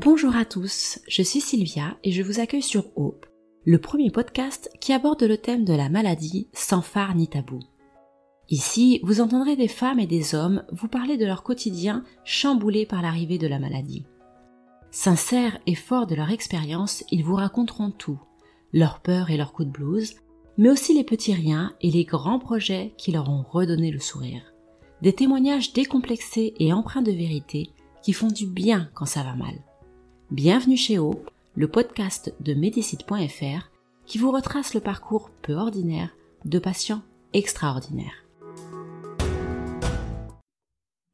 Bonjour à tous, je suis Sylvia et je vous accueille sur Hope, le premier podcast qui aborde le thème de la maladie sans phare ni tabou. Ici, vous entendrez des femmes et des hommes vous parler de leur quotidien chamboulé par l'arrivée de la maladie. Sincères et forts de leur expérience, ils vous raconteront tout, leurs peurs et leurs coups de blues, mais aussi les petits riens et les grands projets qui leur ont redonné le sourire. Des témoignages décomplexés et empreints de vérité qui font du bien quand ça va mal. Bienvenue chez O, le podcast de Médicite.fr qui vous retrace le parcours peu ordinaire de patients extraordinaires.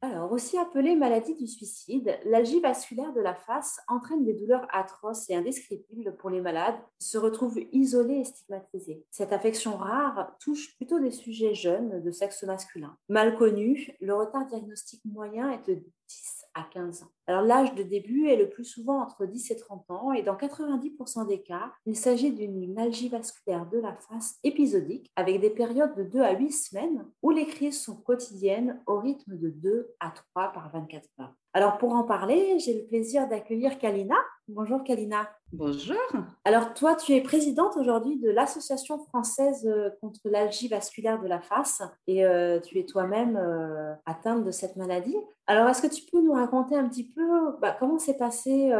Alors, aussi appelée maladie du suicide, l'algie vasculaire de la face entraîne des douleurs atroces et indescriptibles pour les malades qui se retrouvent isolés et stigmatisés. Cette affection rare touche plutôt des sujets jeunes de sexe masculin. Mal connu, le retard diagnostique moyen est de 10 à 15 ans. Alors l'âge de début est le plus souvent entre 10 et 30 ans et dans 90% des cas, il s'agit d'une algie vasculaire de la face épisodique avec des périodes de 2 à 8 semaines où les crises sont quotidiennes au rythme de 2 à 3 par 24 heures. Alors pour en parler, j'ai le plaisir d'accueillir Kalina. Bonjour Kalina. Bonjour. Alors toi, tu es présidente aujourd'hui de l'Association française euh, contre l'algie vasculaire de la face et euh, tu es toi-même euh, atteinte de cette maladie. Alors est-ce que tu peux nous raconter un petit peu bah, comment s'est passé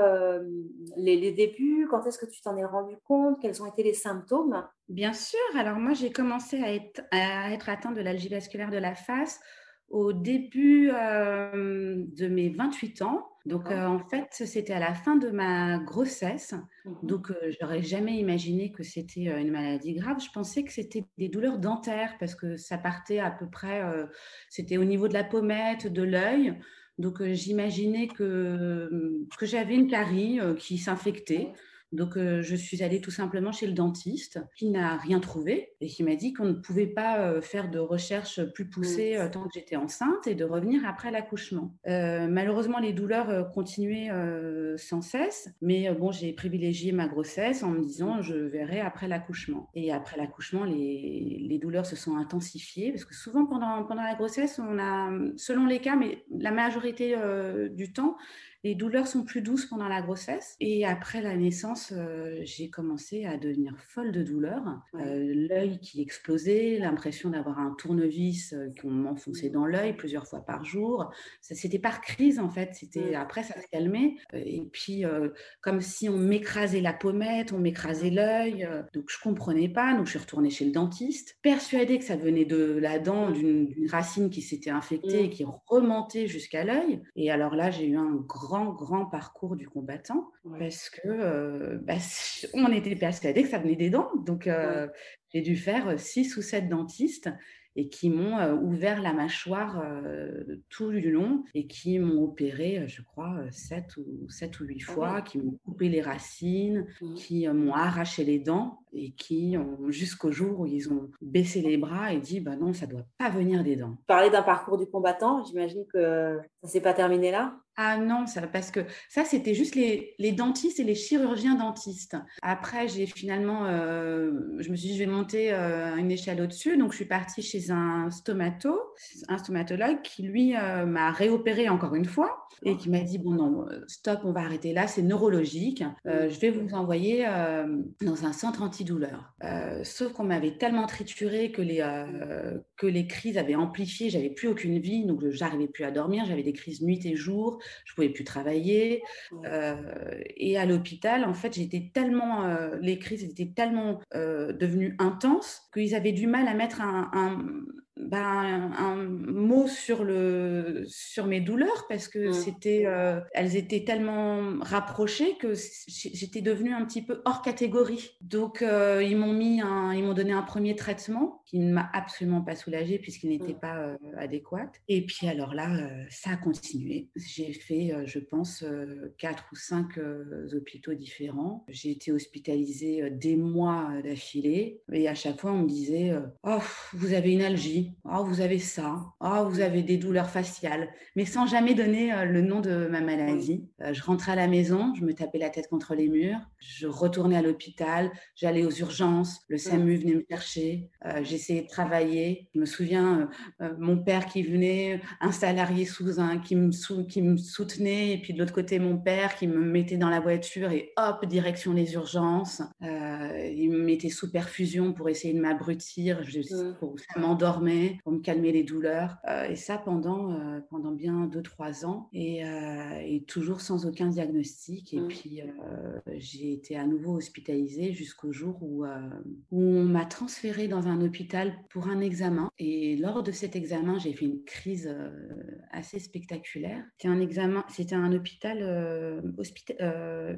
les, débuts, quand est-ce que tu t'en es rendu compte, quels ont été les symptômes? Bien sûr. Alors moi, j'ai commencé à être, à être atteinte de l'algie vasculaire de la face au début de mes 28 ans. Donc, en fait, c'était à la fin de ma grossesse. Mmh Donc, je n'aurais jamais imaginé que c'était une maladie grave. Je pensais que c'était des douleurs dentaires parce que ça partait à peu près, c'était au niveau de la pommette, de l'œil. Donc, j'imaginais que, que j'avais une carie qui s'infectait. Donc, euh, je suis allée tout simplement chez le dentiste qui n'a rien trouvé et qui m'a dit qu'on ne pouvait pas euh, faire de recherche plus poussée euh, tant que j'étais enceinte et de revenir après l'accouchement. malheureusement, les douleurs continuaient sans cesse, mais bon, j'ai privilégié ma grossesse en me disant je verrai après l'accouchement. Et après l'accouchement, les, les, douleurs se sont intensifiées parce que souvent pendant, pendant la grossesse, on a, selon les cas, mais la majorité du temps, les douleurs sont plus douces pendant la grossesse. Et après la naissance, euh, j'ai commencé à devenir folle de douleur. Euh, l'œil qui explosait, l'impression d'avoir un tournevis euh, qu'on m'enfonçait dans l'œil plusieurs fois par jour. C'était par crise en fait. C'était Après, ça se calmait. Et puis, comme si on m'écrasait la pommette, on m'écrasait l'œil. donc, je comprenais pas. Donc, je suis retournée chez le dentiste, persuadée que ça venait de la dent, d'une racine qui s'était infectée et qui remontait jusqu'à l'œil. Et alors là, j'ai eu un grand grand, grand parcours du combattant parce que euh, bah, on était persuadé que ça venait des dents. Donc, euh, j'ai dû faire six ou sept dentistes et qui m'ont euh, ouvert la mâchoire tout du long et qui m'ont opéré, je crois, sept ou, sept ou huit ah fois, qui m'ont coupé les racines, mmh. qui m'ont arraché les dents et qui ont jusqu'au jour où ils ont baissé les bras et dit bah non ça doit pas venir des dents. Parler d'un parcours du combattant, j'imagine que ça s'est pas terminé là? Ah non, parce que ça, c'était juste les, les, dentistes et les chirurgiens dentistes. Après, j'ai finalement, euh, je me suis dit, je vais monter euh, une échelle au-dessus. Donc, je suis partie chez un stomato, un stomatologue qui, lui, euh, m'a réopéré encore une fois et qui m'a dit, bon, non, stop, on va arrêter là, c'est neurologique. je vais vous envoyer dans un centre antidouleur. sauf qu'on m'avait tellement trituré que les, que les crises avaient amplifié, j'avais plus aucune vie, donc j'arrivais plus à dormir, j'avais des crises nuit et jour je pouvais plus travailler. Euh, et à l'hôpital, en fait, j'étais tellement, euh, les crises étaient tellement euh, devenues intenses qu'ils avaient du mal à mettre un, ben, un, mot sur, le, sur mes douleurs parce que mmh. c'était, euh, elles étaient tellement rapprochées que j'étais devenue un petit peu hors catégorie. Donc euh, ils m'ont mis un, ils m'ont donné un premier traitement qui ne m'a absolument pas soulagée puisqu'il n'était mmh. pas euh, adéquat. Et puis alors là, ça a continué. J'ai fait, je pense, quatre ou cinq hôpitaux différents. J'ai été hospitalisée des mois d'affilée et à chaque fois on me disait, oh, vous avez une algie Oh, vous avez ça. Oh, vous avez des douleurs faciales. Mais sans jamais donner euh, le nom de ma maladie. Euh, je rentrais à la maison, je me tapais la tête contre les murs. Je retournais à l'hôpital. J'allais aux urgences. Le SAMU venait me chercher. J'essayais de travailler. Je me souviens, mon père qui venait, un salarié sous un, qui me, qui me soutenait. Et puis de l'autre côté, mon père qui me mettait dans la voiture et hop, direction les urgences. il me mettait sous perfusion pour essayer de m'abrutir. Mmh. Ça m'endormait pour me calmer les douleurs. Euh, et ça pendant, euh, pendant bien 2-3 ans. Et, euh, et, toujours sans aucun diagnostic. Et mmh. puis, j'ai été à nouveau hospitalisée jusqu'au jour où, où on m'a transférée dans un hôpital pour un examen. Et lors de cet examen, j'ai fait une crise assez spectaculaire. C'était un examen, c'était un hôpital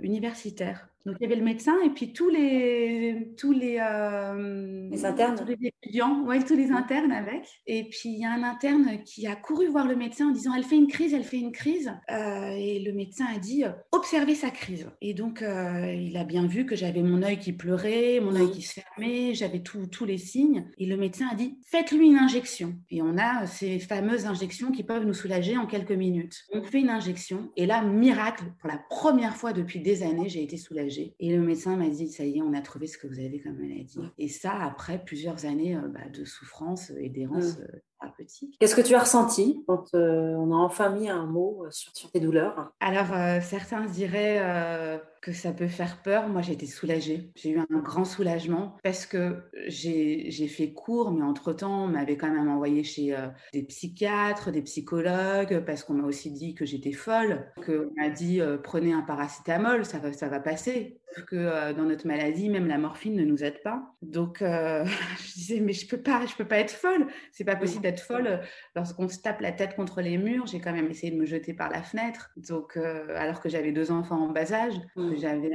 universitaire donc il y avait le médecin et puis tous les tous les, euh, les internes, tous les étudiants, ouais, tous les internes avec. Et puis il y a un interne qui a couru voir le médecin en disant elle fait une crise, elle fait une crise. Euh, et le médecin a dit observez sa crise. Et donc euh, il a bien vu que j'avais mon œil qui pleurait, mon œil qui se fermait, j'avais tous les signes. Et le médecin a dit faites-lui une injection. Et on a ces fameuses injections qui peuvent nous soulager en quelques minutes. On fait une injection et là miracle pour la première fois depuis des années j'ai été soulagée. Et le médecin m'a dit, ça y est, on a trouvé ce que vous avez comme maladie. Et ça, après plusieurs années euh, bah, de souffrance et d'errance mmh. Euh. Qu'est-ce que tu as ressenti quand euh, on a enfin mis un mot sur, sur tes douleurs? Alors, certains diraient que ça peut faire peur. Moi, j'ai été soulagée. J'ai eu un grand soulagement parce que j'ai fait cours, mais entre-temps, on m'avait quand même envoyé chez euh, des psychiatres, des psychologues, parce qu'on m'a aussi dit que j'étais folle, qu'on m'a dit euh, prenez un paracétamol, ça va passer. Que euh, dans notre maladie, même la morphine ne nous aide pas. Donc, je disais, mais je peux pas, je peux pas être folle. C'est pas possible d'être folle lorsqu'on se tape la tête contre les murs. J'ai quand même essayé de me jeter par la fenêtre. Donc, alors que j'avais deux enfants en bas âge que j'avais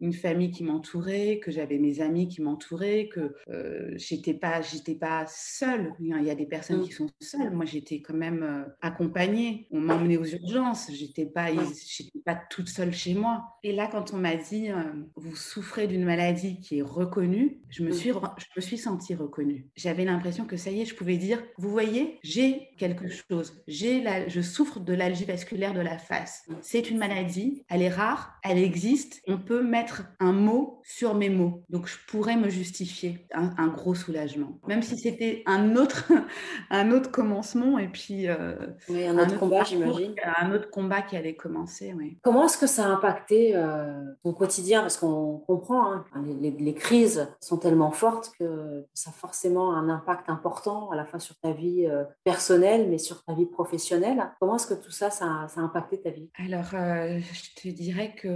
une famille qui m'entourait, que j'avais mes amis qui m'entouraient, que euh, j'étais pas, j'étais pas seule. Il y a des personnes qui sont seules. Moi, j'étais quand même euh, accompagnée. On m'emmenait aux urgences. J'étais pas, j'étais pas toute seule chez moi. Et là, quand on m'a dit, euh, vous souffrez d'une maladie qui est reconnue, je me suis, je me suis sentie reconnue. J'avais l'impression que ça y est, je pouvais dire, vous voyez, j'ai quelque chose. J'ai la, je souffre de l'algie vasculaire de la face. C'est une maladie. Elle est rare. Elle existe on peut mettre un mot sur mes mots. Donc, je pourrais me justifier un, gros soulagement. Même si c'était un autre, un autre commencement et puis... Euh, oui, un autre, combat, j'imagine. Un autre combat qui allait commencer, oui. Comment est-ce que ça a impacté euh, ton quotidien Parce qu'on comprend, hein, les, crises sont tellement fortes que ça a forcément un impact important à la fois sur ta vie euh, personnelle, mais sur ta vie professionnelle. Comment est-ce que tout ça, ça, ça a impacté ta vie? Alors, je te dirais que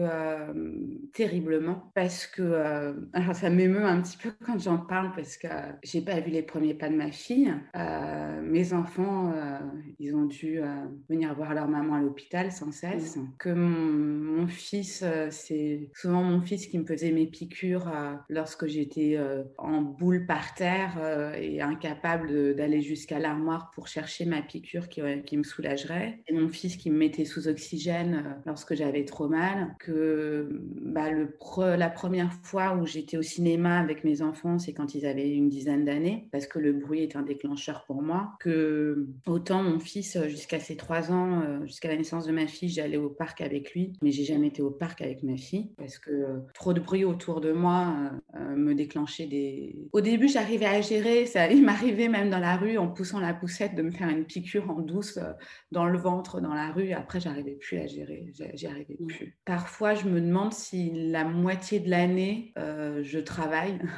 terriblement parce que euh, alors ça m'émeut un petit peu quand j'en parle parce que j'ai pas vu les premiers pas de ma fille. Euh, mes enfants, euh, ils ont dû venir voir leur maman à l'hôpital sans cesse. Mmh. Que mon, fils, c'est souvent mon fils qui me faisait mes piqûres lorsque j'étais en boule par terre et incapable d'aller jusqu'à l'armoire pour chercher ma piqûre qui, me soulagerait. Et mon fils qui me mettait sous oxygène lorsque j'avais trop mal. Que bah, la première fois où j'étais au cinéma avec mes enfants, c'est quand ils avaient une dizaine d'années, parce que le bruit est un déclencheur pour moi. Que autant mon fils, jusqu'à ses trois ans, euh, jusqu'à la naissance de ma fille, j'allais au parc avec lui, mais j'ai jamais été au parc avec ma fille parce que trop de bruit autour de moi euh, euh, me déclenchait des. Au début, j'arrivais à gérer, ça il m'arrivait même dans la rue en poussant la poussette de me faire une piqûre en douce dans le ventre dans la rue. Après, j'arrivais plus à gérer, j'y arrivais plus. Parfois, je me demande si la moitié de l'année, euh, je travaille.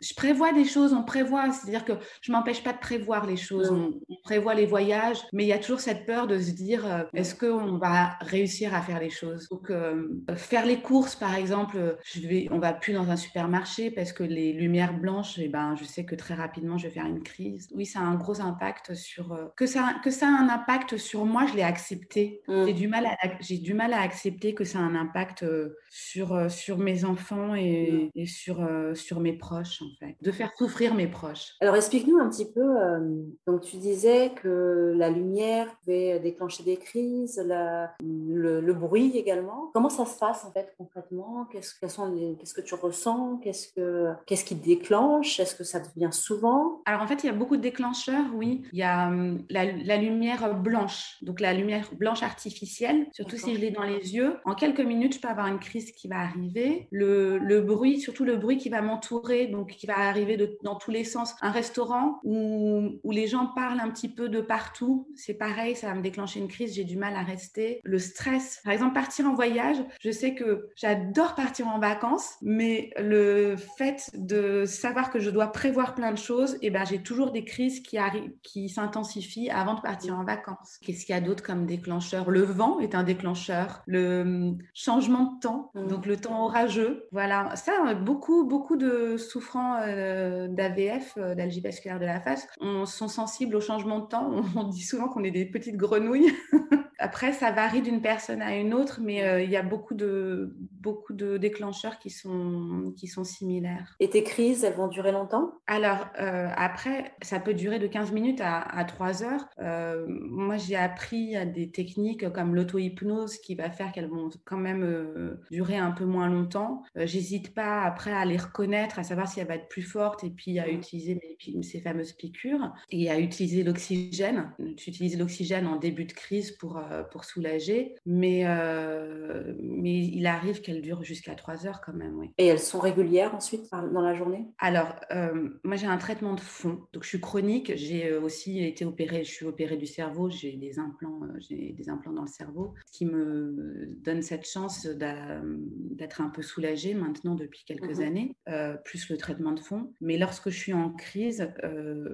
Je prévois des choses, on prévoit, c'est-à-dire que je m'empêche pas de prévoir les choses, mm. on, prévoit les voyages, mais il y a toujours cette peur de se dire euh, est-ce qu'on va réussir à faire les choses? Donc euh, faire les courses par exemple, je vais, on va plus dans un supermarché parce que les lumières blanches, et eh ben je sais que très rapidement je vais faire une crise. Oui, ça a un gros impact sur que ça que ça a un impact sur moi, je l'ai accepté. Mm. J'ai du mal à j'ai du mal à accepter que ça a un impact sur sur mes enfants et, et sur sur mes proches en fait, de faire souffrir mes proches. Alors explique-nous un petit peu, euh, donc tu disais que la lumière pouvait déclencher des crises, le, bruit également. Comment ça se passe en fait concrètement Qu'est-ce qu'est-ce que tu ressens Qu'est-ce que qu'est-ce qui déclenche Est-ce que ça devient souvent? Alors en fait, il y a beaucoup de déclencheurs. Oui, il y a hum, la, la lumière blanche, donc la lumière blanche artificielle. Surtout si je l'ai dans les yeux, en quelques minutes, je peux avoir une crise qui va arriver. Le, le bruit, surtout le bruit qui va m'entourer, donc qui va arriver de, dans tous les sens. Un restaurant où, où les gens parlent un petit peu de partout, c'est pareil, ça va me déclencher une crise, j'ai du mal à rester. Le stress, par exemple, partir en voyage, je sais que j'adore partir en vacances, mais le fait de savoir que je dois prévoir plein de choses, et eh ben, j'ai toujours des crises qui, s'intensifient avant de partir en vacances. Qu'est-ce qu'il y a d'autre comme déclencheur? Le vent est un déclencheur. Le hum, changement de temps, mmh. donc le temps orageux. Voilà, ça, beaucoup, beaucoup de souffrants euh, d'AVF, euh, d'algie vasculaire de la face, on, sont sensibles au changement de temps. On dit souvent qu'on est des petites grenouilles. Après, ça varie d'une personne à une autre, mais euh, il y a beaucoup de, beaucoup de déclencheurs qui sont, qui sont similaires. Et tes crises, elles vont durer longtemps? Alors, euh, après, ça peut durer de 15 minutes à, à 3 heures. Euh, moi, j'ai appris à des techniques comme l'auto-hypnose qui va faire qu'elles vont quand même durer un peu moins longtemps. J'hésite pas après à les reconnaître, à savoir si elle va être plus forte et puis à utiliser mes, ces fameuses piqûres et à utiliser l'oxygène. J'utilise l'oxygène en début de crise pour euh, pour soulager. Mais, euh, mais il arrive qu'elles durent jusqu'à 3 heures quand même. Oui. Et elles sont régulières ensuite dans la journée? Alors, euh, moi j'ai un traitement de fond. Donc je suis chronique. J'ai aussi été opérée, je suis opérée du cerveau. J'ai des implants, j'ai des implants dans le cerveau, ce qui me donne cette chance d'être un peu soulagée maintenant depuis quelques mhm. années, plus le traitement de fond. Mais lorsque je suis en crise,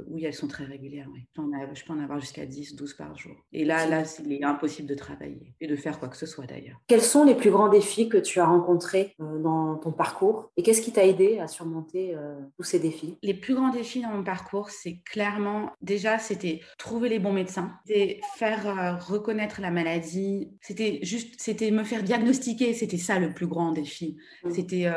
oui, elles sont très régulières. Oui. Je peux en avoir jusqu'à 10, 12 par jour. Et là, là, il est impossible de travailler et de faire quoi que ce soit d'ailleurs. Quels sont les plus grands défis que tu as rencontrés euh, dans ton parcours et qu'est-ce qui t'a aidé à surmonter euh, tous ces défis? Les plus grands défis dans mon parcours, c'est clairement déjà c'était trouver les bons médecins, c'était faire euh, reconnaître la maladie, c'était juste c'était me faire diagnostiquer, c'était ça le plus grand défi. Mmh. C'était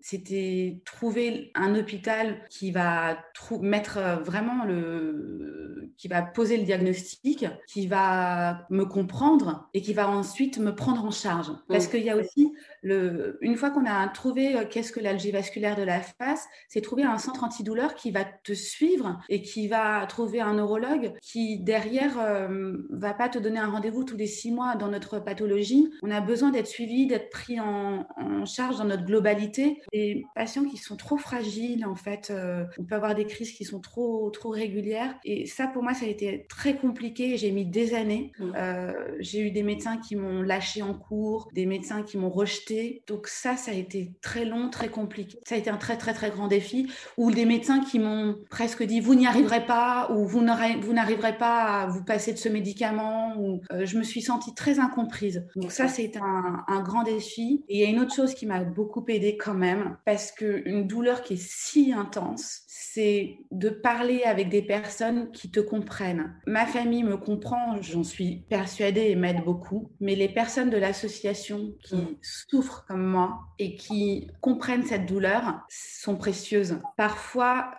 c'était trouver un hôpital qui va mettre vraiment le qui va poser le diagnostic, qui va me comprendre et qui va ensuite me prendre en charge. Parce qu'il y a aussi, le, une fois qu'on a trouvé euh, qu'est-ce que l'algie vasculaire de la face, c'est trouver un centre antidouleur qui va te suivre et qui va trouver un neurologue qui derrière euh, va pas te donner un rendez-vous tous les six mois dans notre pathologie. On a besoin d'être suivi, d'être pris en, charge dans notre globalité. Les patients qui sont trop fragiles, en fait, euh, on peut avoir des crises qui sont trop, trop régulières. Et ça, pour moi, ça a été très compliqué. J'ai mis des années. Euh, j'ai eu des médecins qui m'ont lâché en cours, des médecins qui m'ont rejeté. Donc ça, ça a été très long, très compliqué. Ça a été un très très très grand défi. Ou des médecins qui m'ont presque dit vous n'y arriverez pas ou vous n'arriverez pas à vous passer de ce médicament. Ou euh, je me suis sentie très incomprise. Donc ça, c'est un, un, grand défi. Et il y a une autre chose qui m'a beaucoup aidée quand même, parce qu'une douleur qui est si intense, c'est de parler avec des personnes qui te comprennent. Ma famille me comprend, j'en suis persuadée et m'aide beaucoup, mais les personnes de l'association qui mm. Souffrent comme moi et qui comprennent cette douleur sont précieuses. Parfois,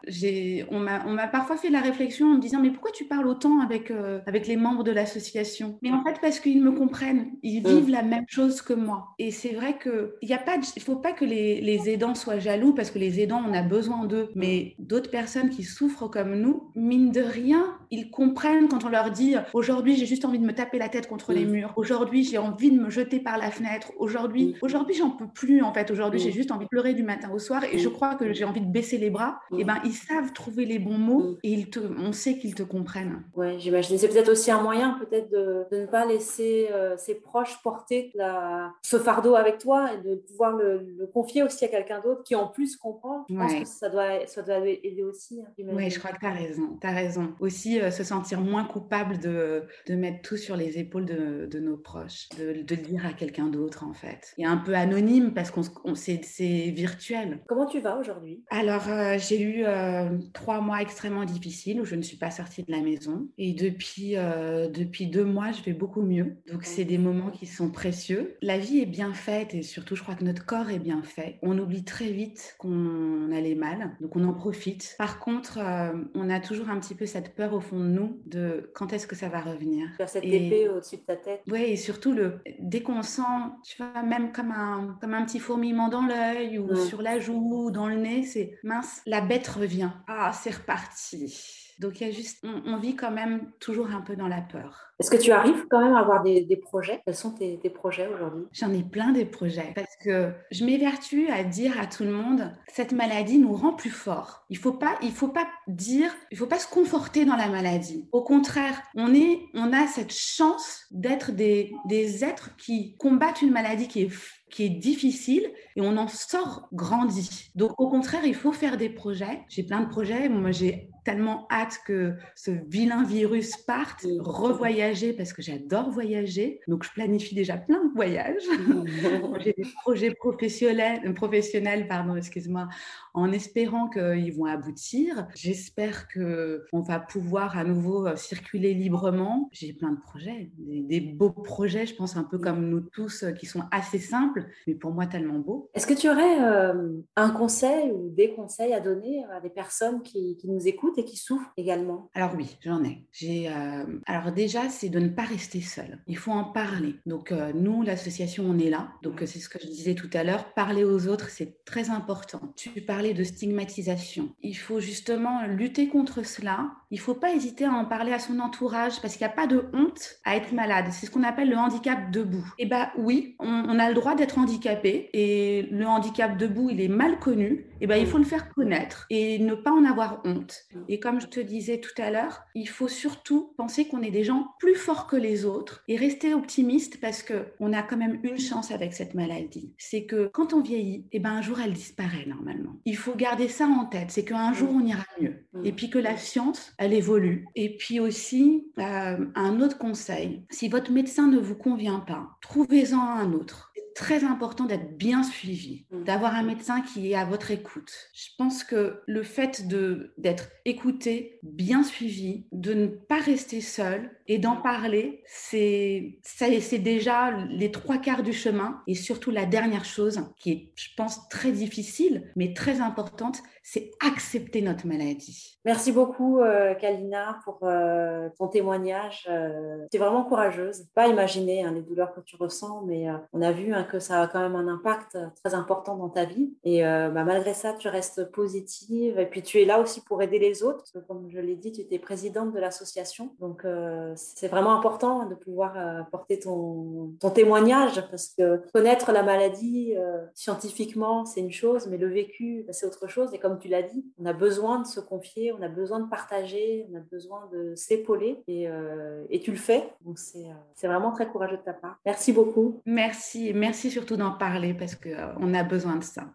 on m'a parfois fait la réflexion en me disant mais pourquoi tu parles autant avec, euh, avec les membres de l'association? Mais en fait, parce qu'ils me comprennent, ils mm. vivent la même chose que moi. Et c'est vrai qu'il ne faut pas que les, les aidants soient jaloux parce que les aidants, on a besoin d'eux, mais d'autres personnes qui souffrent comme nous, mine de rien, ils comprennent quand on leur dit aujourd'hui j'ai juste envie de me taper la tête contre les murs, aujourd'hui j'ai envie de me jeter par la fenêtre, aujourd'hui aujourd'hui j'en peux plus en fait, aujourd'hui j'ai juste envie de pleurer du matin au soir et je crois que j'ai envie de baisser les bras, et eh ben ils savent trouver les bons mots et ils te, on sait qu'ils te comprennent. Ouais, j'imagine. C'est peut-être aussi un moyen peut-être de, de, ne pas laisser euh, ses proches porter la, ce fardeau avec toi et de pouvoir le, confier aussi à quelqu'un d'autre qui en plus comprend. Je pense que ça doit, ça doit aider aussi. Hein, oui, je crois que tu as raison. Tu as raison. Aussi, euh, se sentir moins coupable de, de, mettre tout sur les épaules de, de nos proches, de, de le dire à quelqu'un d'autre, en fait. Et un peu anonyme parce qu'on c'est virtuel. Comment tu vas aujourd'hui? Alors, euh, j'ai eu euh, trois mois extrêmement difficiles où je ne suis pas sortie de la maison. Et depuis, euh, depuis deux mois, je vais beaucoup mieux. Donc, c'est des moments qui sont précieux. La vie est bien faite et surtout, je crois que notre corps est bien fait. On oublie très vite qu'on allait mal, donc on en profite. Par contre, on a toujours un petit peu cette peur au fond de nous de quand est-ce que ça va revenir? Faire cette épée au-dessus de ta tête? Oui, et surtout, le, dès qu'on sent, tu vois, même comme un, comme un petit fourmillement dans l'œil ou sur la joue ou dans le nez, c'est mince, la bête revient. Ah, c'est reparti. Donc il y a juste, on, vit quand même toujours un peu dans la peur. Est-ce que tu arrives quand même à avoir des, projets? Quels sont tes, projets aujourd'hui? J'en ai plein des projets parce que je m'évertue à dire à tout le monde cette maladie nous rend plus forts. Il faut pas, il faut pas dire, il faut pas se conforter dans la maladie. Au contraire, on est, on a cette chance d'être des, des êtres qui combattent une maladie qui est qui est difficile et on en sort grandi. Donc au contraire, il faut faire des projets. J'ai plein de projets. Moi, j'ai tellement hâte que ce vilain virus parte, revoyager parce que j'adore voyager. Donc, je planifie déjà plein de voyages. J'ai des projets professionnels, professionnels pardon, excuse-moi, en espérant qu'ils vont aboutir. J'espère qu'on va pouvoir à nouveau euh, circuler librement. J'ai plein de projets, des, beaux projets, je pense un peu comme nous tous, euh, qui sont assez simples, mais pour moi tellement beaux. Est-ce que tu aurais euh, un conseil ou des conseils à donner à des personnes qui, qui nous écoutent? Et qui souffrent également Alors oui, j'en ai. J'ai, alors déjà, c'est de ne pas rester seul. Il faut en parler. Donc nous, l'association, on est là. Donc c'est ce que je disais tout à l'heure. Parler aux autres, c'est très important. Tu parles de stigmatisation. Il faut justement lutter contre cela. Il ne faut pas hésiter à en parler à son entourage parce qu'il n'y a pas de honte à être malade. C'est ce qu'on appelle le handicap debout. Eh bah oui, on, a le droit d'être handicapé et le handicap debout, il est mal connu. Eh ben il faut le faire connaître et ne pas en avoir honte. Et comme je te disais tout à l'heure, il faut surtout penser qu'on est des gens plus forts que les autres et rester optimiste parce que on a quand même une chance avec cette maladie. C'est que quand on vieillit, eh ben un jour elle disparaît normalement il faut garder ça en tête, c'est qu'un jour on ira mieux. Mm. Et puis que la science, elle évolue. Et puis aussi, euh, un autre conseil, si votre médecin ne vous convient pas, trouvez-en un autre très important d'être bien suivi, mm. d'avoir un médecin qui est à votre écoute. Je pense que le fait de d'être écouté, bien suivi, de ne pas rester seul et d'en parler, c'est c'est déjà les trois quarts du chemin et surtout la dernière chose qui est, je pense, très difficile mais très importante, c'est accepter notre maladie. Merci beaucoup, euh, Kalina, pour euh, ton témoignage. Euh, tu es vraiment courageuse. Pas imaginer hein, les douleurs que tu ressens, mais on a vu que ça a quand même un impact très important dans ta vie. Et bah, malgré ça, tu restes positive. Et puis, tu es là aussi pour aider les autres. Comme je l'ai dit, tu étais présidente de l'association. Donc, c'est vraiment important de pouvoir porter ton, témoignage parce que connaître la maladie scientifiquement, c'est une chose, mais le vécu, bah, c'est autre chose. Et comme tu l'as dit, on a besoin de se confier, on a besoin de partager, on a besoin de s'épauler et, euh, tu le fais. Donc c'est, euh, vraiment très courageux de ta part. Merci beaucoup. Merci surtout d'en parler parce qu'on euh, a besoin de ça.